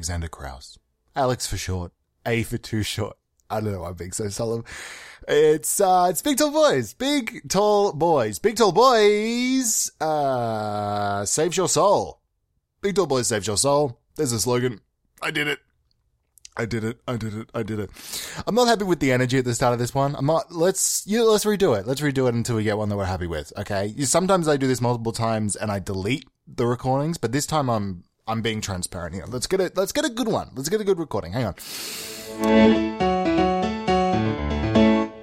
Alexander Kraus. Alex for short. A for too short. I don't know why I'm being so solemn. It's, uh, it's Big Tall Boys. Big Tall Boys. Big Tall Boys, uh, saves your soul. Big Tall Boys saves your soul. There's a slogan. I did it. I did it. I did it. I did it. I'm not happy with the energy at the start of this one. I'm not, let's, you let's redo it. Let's redo it until we get one that we're happy with. Okay. Sometimes I do this multiple times and I delete the recordings, but this time I'm, I'm being transparent here. Let's get it. Let's get a good one. Let's get a good recording. Hang on.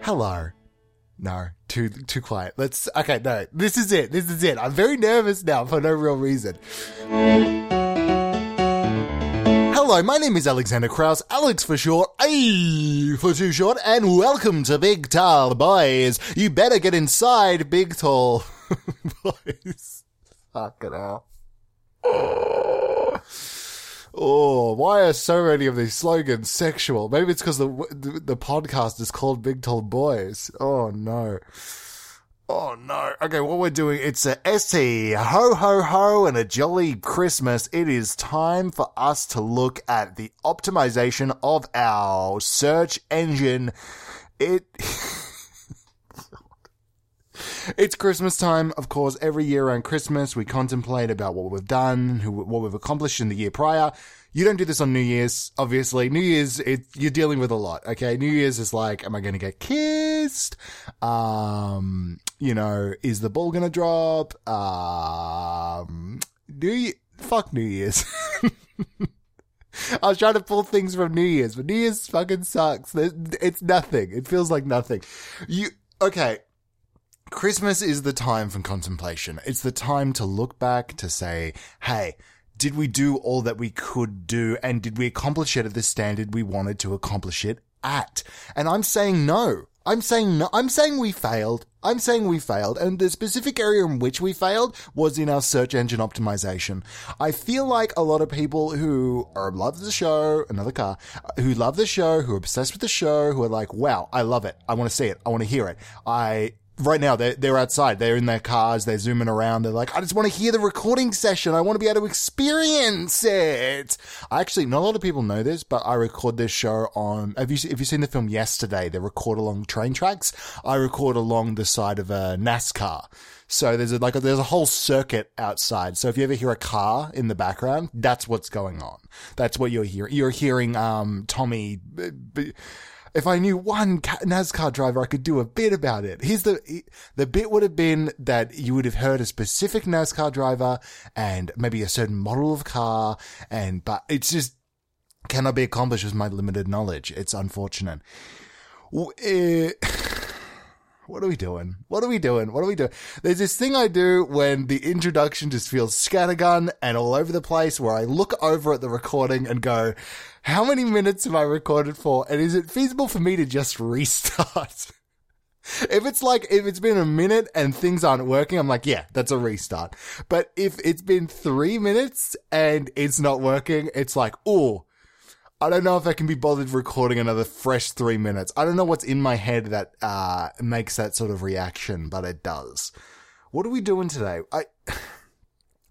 Hello. No, too too quiet. Let's okay, no. This is it. This is it. I'm very nervous now for no real reason. Hello, my name is Alexander Kraus, Alex for short, A for too short, and welcome to Big Tall Boys. You better get inside, Big Tall Boys. Fucking hell. Oh, why are so many of these slogans sexual? Maybe it's because the, the the podcast is called Big Tall Boys. Oh no. Oh no. Okay, what we're doing, it's a ST, ho ho ho, and a jolly Christmas. It is time for us to look at the optimization of our search engine. It, it's Christmas time, of course. Every year around Christmas, we contemplate about what we've done, who, what we've accomplished in the year prior. You don't do this on New Year's, obviously. New Year's, it, you're dealing with a lot, okay? New Year's is like, am I going to get kissed? Um, you know, is the ball going to drop? Um, New fuck New Year's. I was trying to pull things from New Year's, but New Year's fucking sucks. It's nothing. It feels like nothing. You, okay. Christmas is the time for contemplation. It's the time to look back to say, hey, did we do all that we could do and did we accomplish it at the standard we wanted to accomplish it at? And I'm saying no. I'm saying no. I'm saying we failed. I'm saying we failed. And the specific area in which we failed was in our search engine optimization. I feel like a lot of people who are love the show, another car, who love the show, who are obsessed with the show, who are like, wow, I love it. I want to see it. I want to hear it. I right now they're, they're outside. They're in their cars. They're zooming around. They're like, I just want to hear the recording session. I want to be able to experience it. I actually, not a lot of people know this, but I record this show on, have you, have you seen the film yesterday? They record along train tracks. I record along the side of a NASCAR. So there's a, like a, there's a whole circuit outside. So if you ever hear a car in the background, that's what's going on. That's what you're hearing. You're hearing um Tommy. B- b- if I knew one NASCAR driver, I could do a bit about it. Here's the, the bit would have been that you would have heard a specific NASCAR driver and maybe a certain model of car. And, but it's just cannot be accomplished with my limited knowledge. It's unfortunate. Eh, what are we doing? What are we doing? What are we doing? There's this thing I do when the introduction just feels scattergun and all over the place where I look over at the recording and go, how many minutes have I recorded for? And is it feasible for me to just restart? if it's like, if it's been a minute and things aren't working, I'm like, yeah, that's a restart. But if it's been three minutes and it's not working, it's like, oh, I don't know if I can be bothered recording another fresh three minutes. I don't know what's in my head that, uh, makes that sort of reaction, but it does. What are we doing today? I,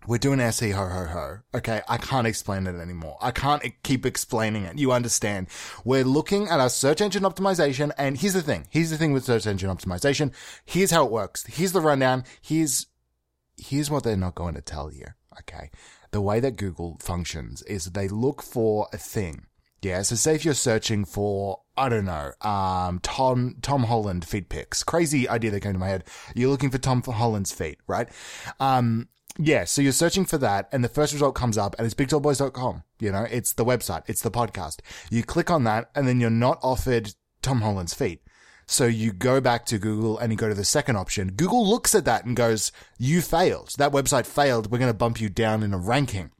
we're doing SE ho ho ho. Okay. I can't explain it anymore. I can't keep explaining it. You understand. We're looking at our search engine optimization. And here's the thing. Here's the thing with search engine optimization. Here's how it works. Here's the rundown. Here's, here's what they're not going to tell you. Okay. The way that Google functions is they look for a thing. Yeah, so say if you're searching for, I don't know, um, Tom, Tom Holland feet pics. Crazy idea that came to my head. You're looking for Tom Holland's feet, right? Um, yeah, so you're searching for that and the first result comes up and it's bigtallboys.com. You know, it's the website, it's the podcast. You click on that and then you're not offered Tom Holland's feet. So you go back to Google and you go to the second option. Google looks at that and goes, you failed. That website failed. We're going to bump you down in a ranking.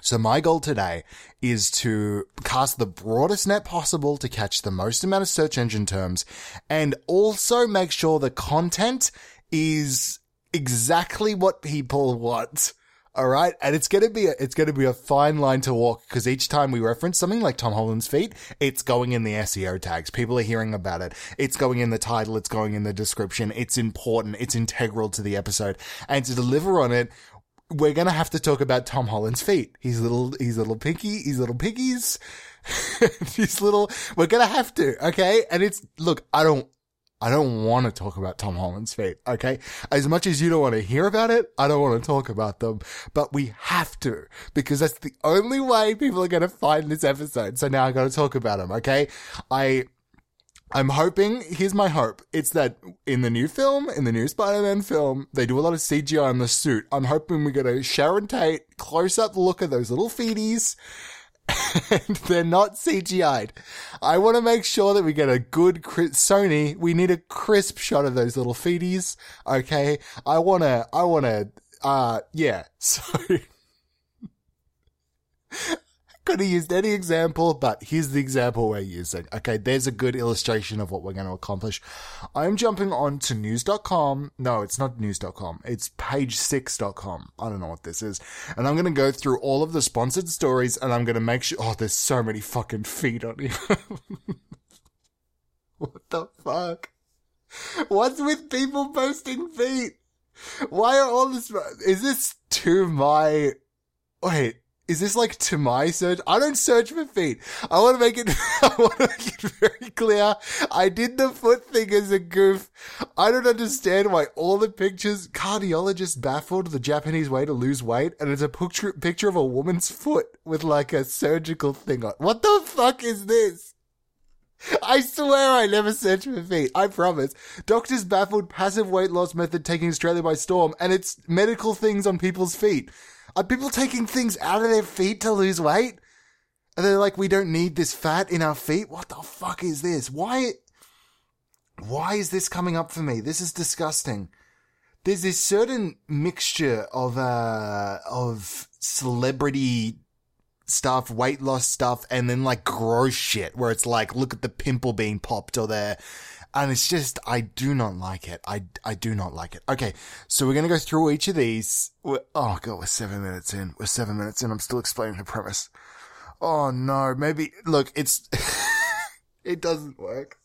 So my goal today is to cast the broadest net possible to catch the most amount of search engine terms and also make sure the content is exactly what people want. All right. And it's going to be, a, it's going to be a fine line to walk because each time we reference something like Tom Holland's feet, it's going in the SEO tags. People are hearing about it. It's going in the title. It's going in the description. It's important. It's integral to the episode and to deliver on it we're gonna have to talk about Tom Holland's feet. He's little, his little pinky, his little piggies, his little. We're gonna have to, okay? And it's look, I don't, I don't want to talk about Tom Holland's feet, okay? As much as you don't want to hear about it, I don't want to talk about them, but we have to because that's the only way people are gonna find this episode. So now I got to talk about them, okay? I I'm hoping, here's my hope. It's that in the new film, in the new Spider-Man film, they do a lot of CGI on the suit. I'm hoping we get a Sharon Tate close up look at those little feeties. And they're not CGI'd. I want to make sure that we get a good Sony. We need a crisp shot of those little feeties. Okay. I want to, I want to, uh, yeah. So could have used any example, but here's the example we're using. Okay, there's a good illustration of what we're going to accomplish. I'm jumping on to news.com. No, it's not news.com. It's page6.com. I don't know what this is. And I'm going to go through all of the sponsored stories and I'm going to make sure, oh, there's so many fucking feet on here. what the fuck? What's with people posting feet? Why are all this, is this to my, wait, is this like to my search? I don't search for feet. I want to make it, I want to make it very clear. I did the foot thing as a goof. I don't understand why all the pictures, cardiologist baffled the Japanese way to lose weight. And it's a picture, picture of a woman's foot with like a surgical thing on. What the fuck is this? I swear I never searched for feet. I promise. Doctors baffled passive weight loss method taking Australia by storm and it's medical things on people's feet. Are people taking things out of their feet to lose weight? Are they like, we don't need this fat in our feet? What the fuck is this? Why, why is this coming up for me? This is disgusting. There's this certain mixture of, uh, of celebrity stuff, weight loss stuff, and then like gross shit where it's like, look at the pimple being popped or there and it's just, I do not like it. I, I do not like it. Okay. So we're going to go through each of these. We're, oh God, we're seven minutes in. We're seven minutes in. I'm still explaining the premise. Oh no, maybe, look, it's, it doesn't work.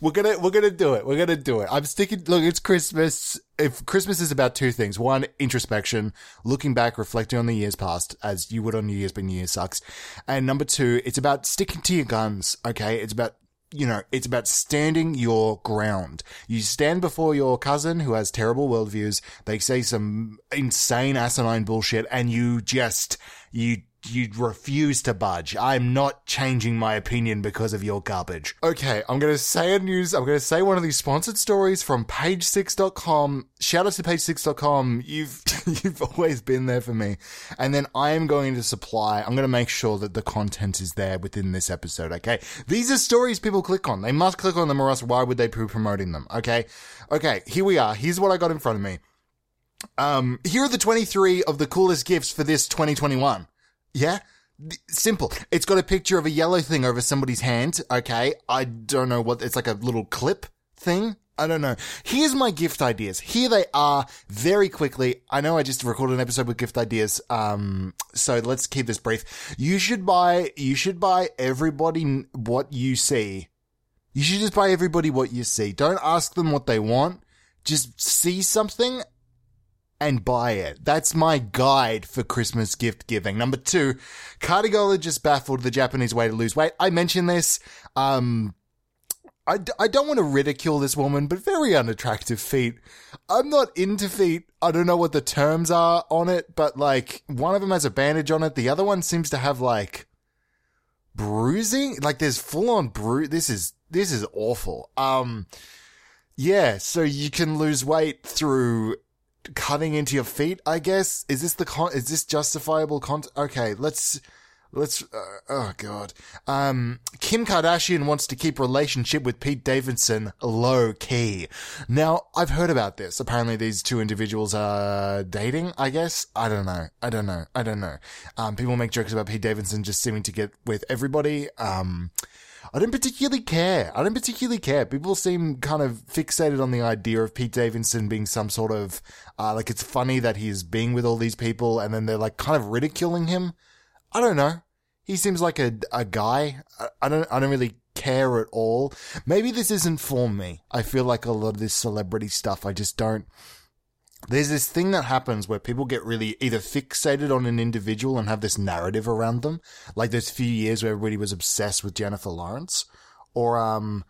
We're gonna, we're gonna do it. We're gonna do it. I'm sticking, look, it's Christmas. If Christmas is about two things. One, introspection, looking back, reflecting on the years past, as you would on New Year's, but New Year sucks. And number two, it's about sticking to your guns, okay? It's about you know, it's about standing your ground. You stand before your cousin who has terrible worldviews. They say some insane asinine bullshit and you just, you you refuse to budge. I'm not changing my opinion because of your garbage. Okay, I'm gonna say a news, I'm gonna say one of these sponsored stories from page6.com. Shout out to page6.com. You've, you've always been there for me. And then I am going to supply, I'm gonna make sure that the content is there within this episode, okay? These are stories people click on. They must click on them or else why would they be promoting them, okay? Okay, here we are. Here's what I got in front of me. Um, here are the 23 of the coolest gifts for this 2021. Yeah? Simple. It's got a picture of a yellow thing over somebody's hand. Okay. I don't know what, it's like a little clip thing. I don't know. Here's my gift ideas. Here they are very quickly. I know I just recorded an episode with gift ideas. Um, so let's keep this brief. You should buy, you should buy everybody what you see. You should just buy everybody what you see. Don't ask them what they want. Just see something and buy it. That's my guide for Christmas gift giving. Number two, cardiologist baffled the Japanese way to lose weight. I mentioned this. Um, I, I don't want to ridicule this woman, but very unattractive feet. I'm not into feet. I don't know what the terms are on it, but like one of them has a bandage on it. The other one seems to have like bruising. Like there's full on bruise. This is, this is awful. Um, yeah, so you can lose weight through cutting into your feet, I guess. Is this the con, is this justifiable content? Okay, let's, let's, uh, oh god. Um, Kim Kardashian wants to keep relationship with Pete Davidson low key. Now, I've heard about this. Apparently these two individuals are dating, I guess. I don't know. I don't know. I don't know. Um, people make jokes about Pete Davidson just seeming to get with everybody. Um, I don't particularly care. I don't particularly care. People seem kind of fixated on the idea of Pete Davidson being some sort of, uh, like it's funny that he's being with all these people and then they're like kind of ridiculing him. I don't know. He seems like a, a guy. I, I don't, I don't really care at all. Maybe this isn't for me. I feel like a lot of this celebrity stuff, I just don't, there's this thing that happens where people get really either fixated on an individual and have this narrative around them, like those few years where everybody was obsessed with Jennifer Lawrence, or um,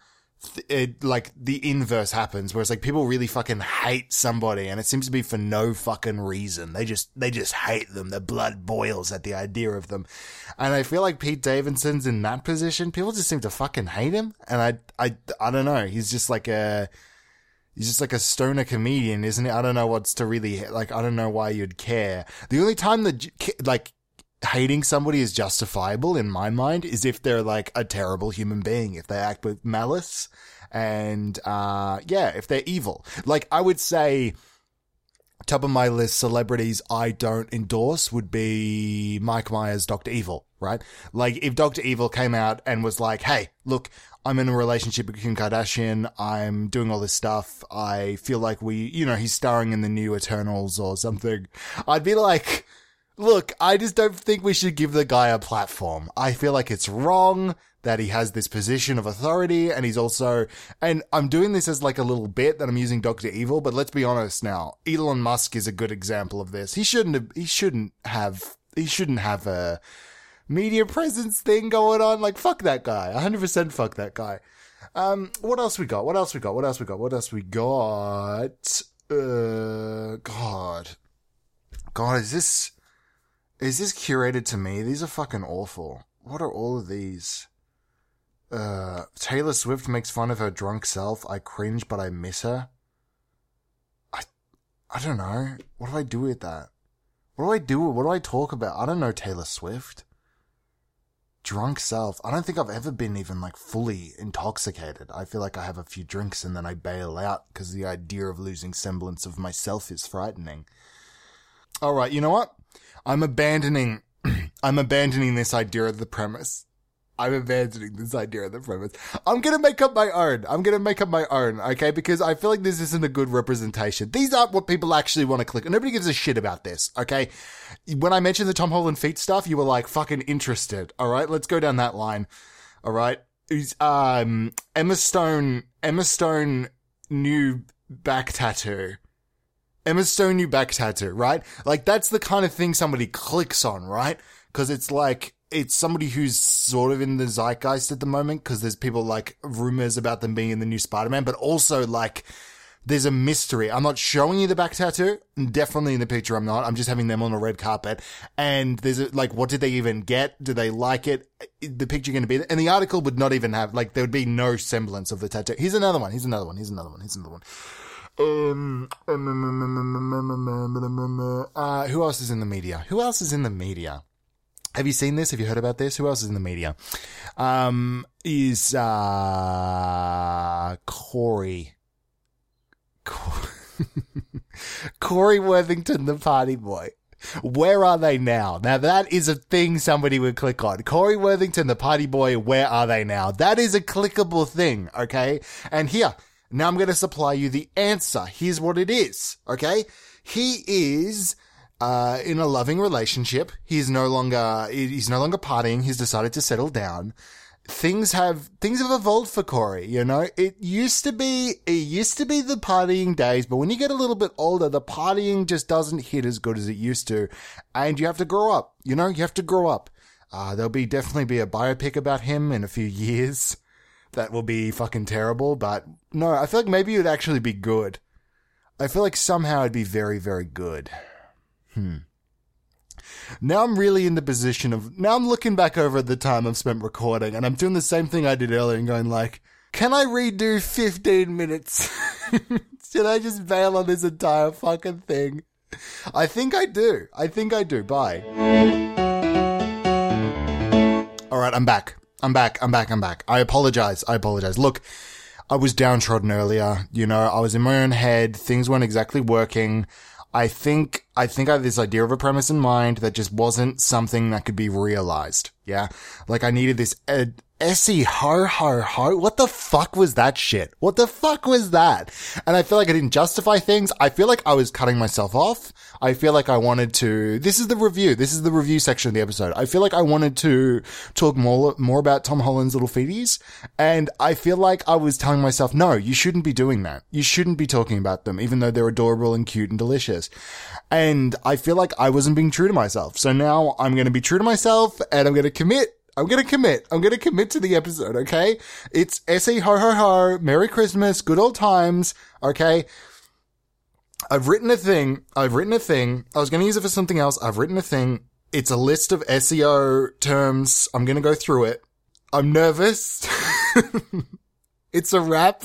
it, like the inverse happens where it's like people really fucking hate somebody and it seems to be for no fucking reason. They just they just hate them. Their blood boils at the idea of them, and I feel like Pete Davidson's in that position. People just seem to fucking hate him, and I I I don't know. He's just like a He's just like a stoner comedian, isn't he? I don't know what's to really like. I don't know why you'd care. The only time that like hating somebody is justifiable in my mind is if they're like a terrible human being, if they act with malice, and uh, yeah, if they're evil. Like I would say, top of my list celebrities I don't endorse would be Mike Myers, Doctor Evil. Right? Like if Doctor Evil came out and was like, "Hey, look, I'm in a relationship with Kim Kardashian. I'm doing all this stuff. I feel like we, you know, he's starring in the new Eternals or something. I'd be like, look, I just don't think we should give the guy a platform. I feel like it's wrong that he has this position of authority and he's also, and I'm doing this as like a little bit that I'm using Dr. Evil, but let's be honest now. Elon Musk is a good example of this. He shouldn't have, he shouldn't have, he shouldn't have a, media presence thing going on. Like, fuck that guy. 100% fuck that guy. Um, what else we got? What else we got? What else we got? What else we got? Uh, God. God, is this, is this curated to me? These are fucking awful. What are all of these? Uh, Taylor Swift makes fun of her drunk self. I cringe, but I miss her. I, I don't know. What do I do with that? What do I do? What do I talk about? I don't know Taylor Swift drunk self. I don't think I've ever been even like fully intoxicated. I feel like I have a few drinks and then I bail out because the idea of losing semblance of myself is frightening. All right, you know what? I'm abandoning I'm abandoning this idea of the premise. I'm abandoning this idea of the premise. I'm gonna make up my own. I'm gonna make up my own, okay? Because I feel like this isn't a good representation. These aren't what people actually want to click. Nobody gives a shit about this, okay? When I mentioned the Tom Holland feet stuff, you were like fucking interested. All right, let's go down that line. All right, um Emma Stone. Emma Stone new back tattoo. Emma Stone new back tattoo, right? Like that's the kind of thing somebody clicks on, right? Because it's like it's somebody who's sort of in the zeitgeist at the moment because there's people like rumors about them being in the new Spider-Man, but also like there's a mystery. I'm not showing you the back tattoo. Definitely in the picture, I'm not. I'm just having them on a red carpet. And there's a, like, what did they even get? Do they like it? The picture going to be there? And the article would not even have, like, there would be no semblance of the tattoo. Here's another one. Here's another one. Here's another one. Here's another one. Um, uh, who else is in the media? Who else is in the media? Have you seen this? Have you heard about this? Who else is in the media? Um, is, uh, Corey. Corey Worthington, the party boy. Where are they now? Now that is a thing somebody would click on. Corey Worthington, the party boy, where are they now? That is a clickable thing, okay? And here, now I'm going to supply you the answer. Here's what it is, okay? He is uh, in a loving relationship. He's no longer he's no longer partying. He's decided to settle down. Things have things have evolved for Corey. You know, it used to be it used to be the partying days, but when you get a little bit older, the partying just doesn't hit as good as it used to, and you have to grow up. You know, you have to grow up. Uh, there'll be definitely be a biopic about him in a few years. That will be fucking terrible, but no, I feel like maybe it would actually be good. I feel like somehow it'd be very, very good. Hmm. Now I'm really in the position of, now I'm looking back over the time I've spent recording and I'm doing the same thing I did earlier and going like, can I redo 15 minutes? Should I just bail on this entire fucking thing? I think I do. I think I do. Bye. Alright, I'm back. I'm back. I'm back. I'm back. I apologize. I apologize. Look, I was downtrodden earlier. You know, I was in my own head. Things weren't exactly working. I think, I think I had this idea of a premise in mind that just wasn't something that could be realized. Yeah. Like I needed this ed- Essie ho ho ho. What the fuck was that shit? What the fuck was that? And I feel like I didn't justify things. I feel like I was cutting myself off. I feel like I wanted to, this is the review. This is the review section of the episode. I feel like I wanted to talk more, more about Tom Holland's little feeties. And I feel like I was telling myself, no, you shouldn't be doing that. You shouldn't be talking about them, even though they're adorable and cute and delicious. And I feel like I wasn't being true to myself. So now I'm going to be true to myself and I'm going to commit I'm gonna commit. I'm gonna commit to the episode, okay? It's Essie ho ho ho, Merry Christmas, good old times, okay? I've written a thing. I've written a thing. I was gonna use it for something else. I've written a thing. It's a list of SEO terms. I'm gonna go through it. I'm nervous. it's a wrap.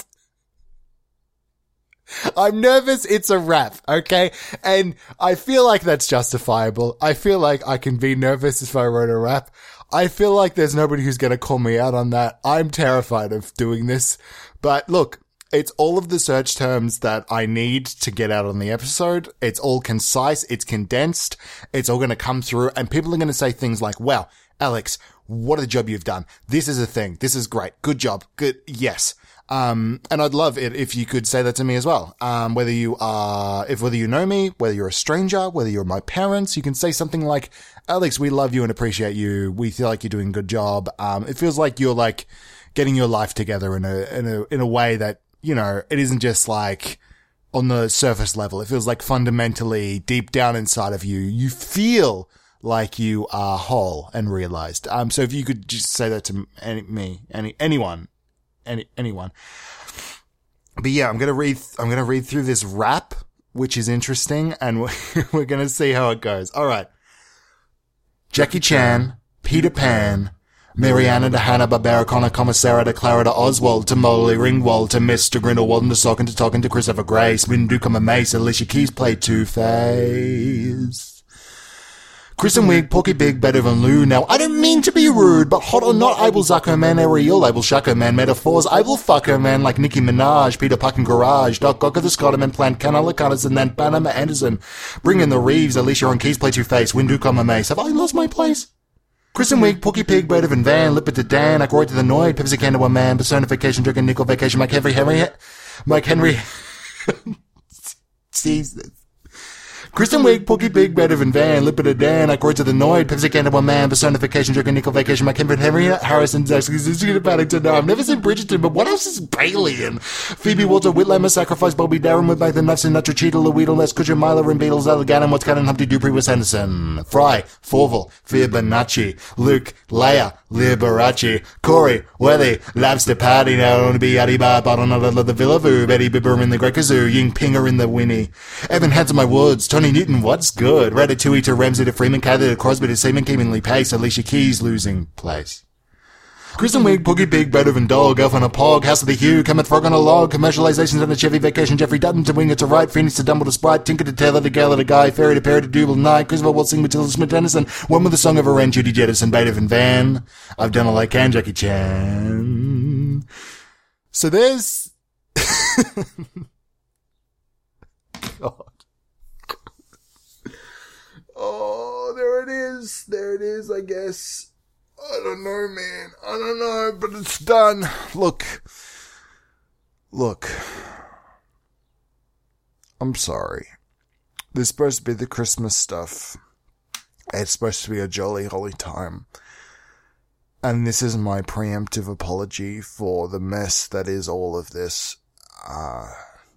I'm nervous. It's a wrap. Okay. And I feel like that's justifiable. I feel like I can be nervous if I wrote a rap. I feel like there's nobody who's going to call me out on that. I'm terrified of doing this. But look, it's all of the search terms that I need to get out on the episode. It's all concise. It's condensed. It's all going to come through and people are going to say things like, wow, Alex, what a job you've done. This is a thing. This is great. Good job. Good. Yes. Um, and I'd love it if you could say that to me as well. Um, whether you are, if whether you know me, whether you're a stranger, whether you're my parents, you can say something like, Alex, we love you and appreciate you. We feel like you're doing a good job. Um, it feels like you're like getting your life together in a, in a, in a way that, you know, it isn't just like on the surface level. It feels like fundamentally deep down inside of you, you feel like you are whole and realized. Um, so if you could just say that to any, me, any, anyone, any, anyone. But yeah, I'm to read, I'm to read through this rap, which is interesting and we're, we're to see how it goes. All right. Jackie Chan, Peter Pan, Mariana to Hanna-Barbera, Connor Commissara to Clara to Oswald to Molly Ringwald to Mr. Grindelwald and to Socken to talking to Christopher Grace, Windu come a mace, Alicia Keys played Two-Face. Kristen Wiig, Porky Pig, better than Lou. Now, I don't mean to be rude, but hot or not, I will zuck her man, Ariel, I will shuck her man, metaphors, I will fuck her man, like Nicki Minaj, Peter Puckin Garage, Doc Ock of the Scotterman, Plant Canala Cutters, and then Panama Anderson. Bring in the Reeves, Alicia on Keys, play Two-Face, Windu, come a mace. Have I lost my place? Kristen Wiig, Porky Pig, Better than Van, Lipper to Dan, Aykroyd to the Noid, Pepsi Can to a man, personification, drinking nickel vacation, Mike Henry, Henry, Mike Henry. Jesus. Kristen Wiig, Pig, better than Van, Lipper to Dan, Aykroyd to the Noid, Pepsi Can one man, personification, drinking nickel vacation, Mike Henry, Henry, Harrison, Zaxxon, Paddington. No, I've never seen Bridgerton, but what else is Bailey in? Phoebe Walter, Whitlammer, Sacrifice, Bobby Darin with Mac the Nuts and Nutra Cheetah, Louido, Les Kudger, Myler and Beatles, Allegan, What's Cannon, Humpty Dupree, Wes Henderson, Fry, Forval, Fibonacci, Luke, Leia, Liberace, Corey, Welly, Lobster Party, now only be Addy I don't know the Villa Vu, Betty Bibber in the Great Kazoo, Ying Pinger in the Winnie, Evan Hansen, my Woods, Tony Newton, what's good? Ratatouille to Ramsey to Freeman, Cathy to Crosby to Seaman, Keenly Pace, Alicia Keys losing place. Kristen Wiig, Boogie Big, Better Than Dog, Elf on a Pog, House of the Hugh, Cometh Frog on a Log, Commercializations on a Chevy Vacation, Jeffrey Dutton to Winger to Right, Phoenix to Dumble to Sprite, Tinker to Taylor to Gala to Guy, Fairy to Perry to Double Night, Christopher Waltzing, Matilda Smith Dennison, One with the Song of Wren, Judy Jettison, Beethoven Van. I've done all I can, Jackie Chan. So there's... God. Oh, there it is. There it is, I guess. I don't know, man. I don't know, but it's done. Look. Look. I'm sorry. This is supposed to be the Christmas stuff. It's supposed to be a jolly, holy time. And this is my preemptive apology for the mess that is all of this. Uh,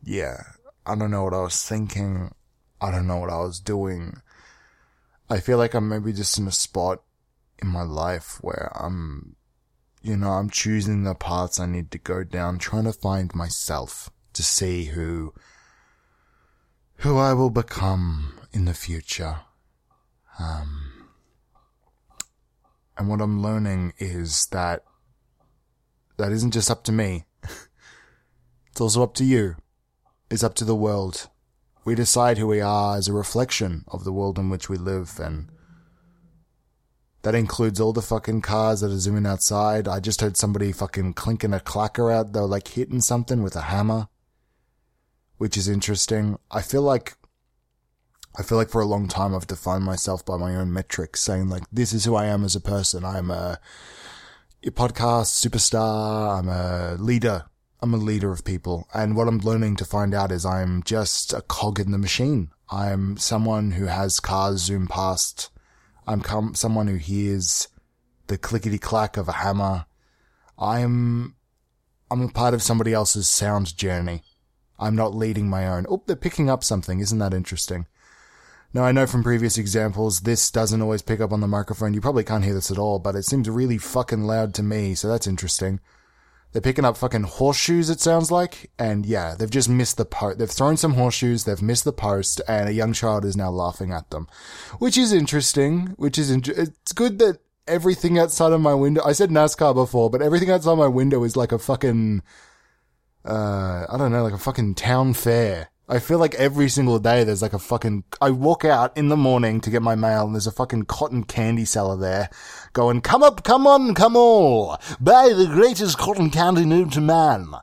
yeah. I don't know what I was thinking. I don't know what I was doing. I feel like I'm maybe just in a spot in my life where I'm, you know, I'm choosing the paths I need to go down, trying to find myself to see who, who I will become in the future. Um, and what I'm learning is that that isn't just up to me. it's also up to you. It's up to the world. We decide who we are as a reflection of the world in which we live and that includes all the fucking cars that are zooming outside. I just heard somebody fucking clinking a clacker out. Were like hitting something with a hammer, which is interesting. I feel like, I feel like for a long time I've defined myself by my own metrics, saying like, this is who I am as a person. I'm a a podcast superstar. I'm a leader. I'm a leader of people. And what I'm learning to find out is I'm just a cog in the machine. I'm someone who has cars zoom past. I'm com- someone who hears the clickety clack of a hammer. I'm, I'm a part of somebody else's sound journey. I'm not leading my own. Oh, they're picking up something. Isn't that interesting? Now, I know from previous examples, this doesn't always pick up on the microphone. You probably can't hear this at all, but it seems really fucking loud to me, so that's interesting. They're picking up fucking horseshoes, it sounds like. And yeah, they've just missed the post. They've thrown some horseshoes, they've missed the post, and a young child is now laughing at them. Which is interesting, which is, int- it's good that everything outside of my window, I said NASCAR before, but everything outside my window is like a fucking, uh, I don't know, like a fucking town fair. I feel like every single day there's like a fucking, I walk out in the morning to get my mail and there's a fucking cotton candy seller there going, come up, come on, come all, buy the greatest cotton candy known to man.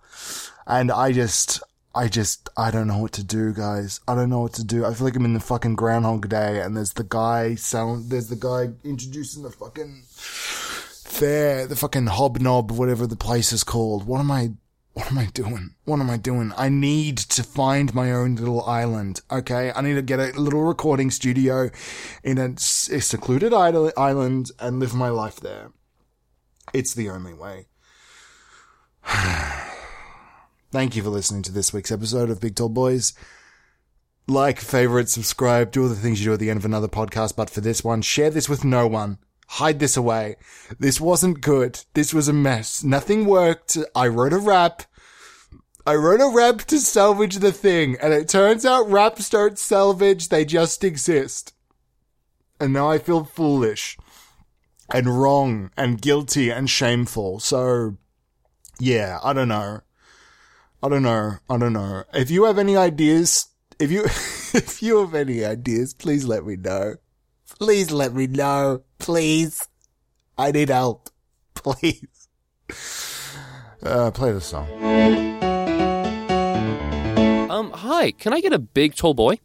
And I just, I just, I don't know what to do, guys. I don't know what to do. I feel like I'm in the fucking Groundhog Day and there's the guy selling, there's the guy introducing the fucking fair, the fucking hobnob, whatever the place is called. What am I, what am I doing? What am I doing? I need to find my own little island. Okay. I need to get a little recording studio in a, secluded island and live my life there. It's the only way. Thank you for listening to this week's episode of Big Tall Boys. Like, favorite, subscribe, do all the things you do at the end of another podcast, but for this one, share this with no one. Hide this away. This wasn't good. This was a mess. Nothing worked. I wrote a rap. I wrote a rap to salvage the thing, and it turns out raps don't salvage, they just exist. And now I feel foolish and wrong and guilty and shameful. So, yeah, I don't know. I don't know. I don't know. If you have any ideas, if you, if you have any ideas, please let me know. Please let me know. Please. I need help. Please. Uh, play the song. Um, hi, can I get a big tall boy?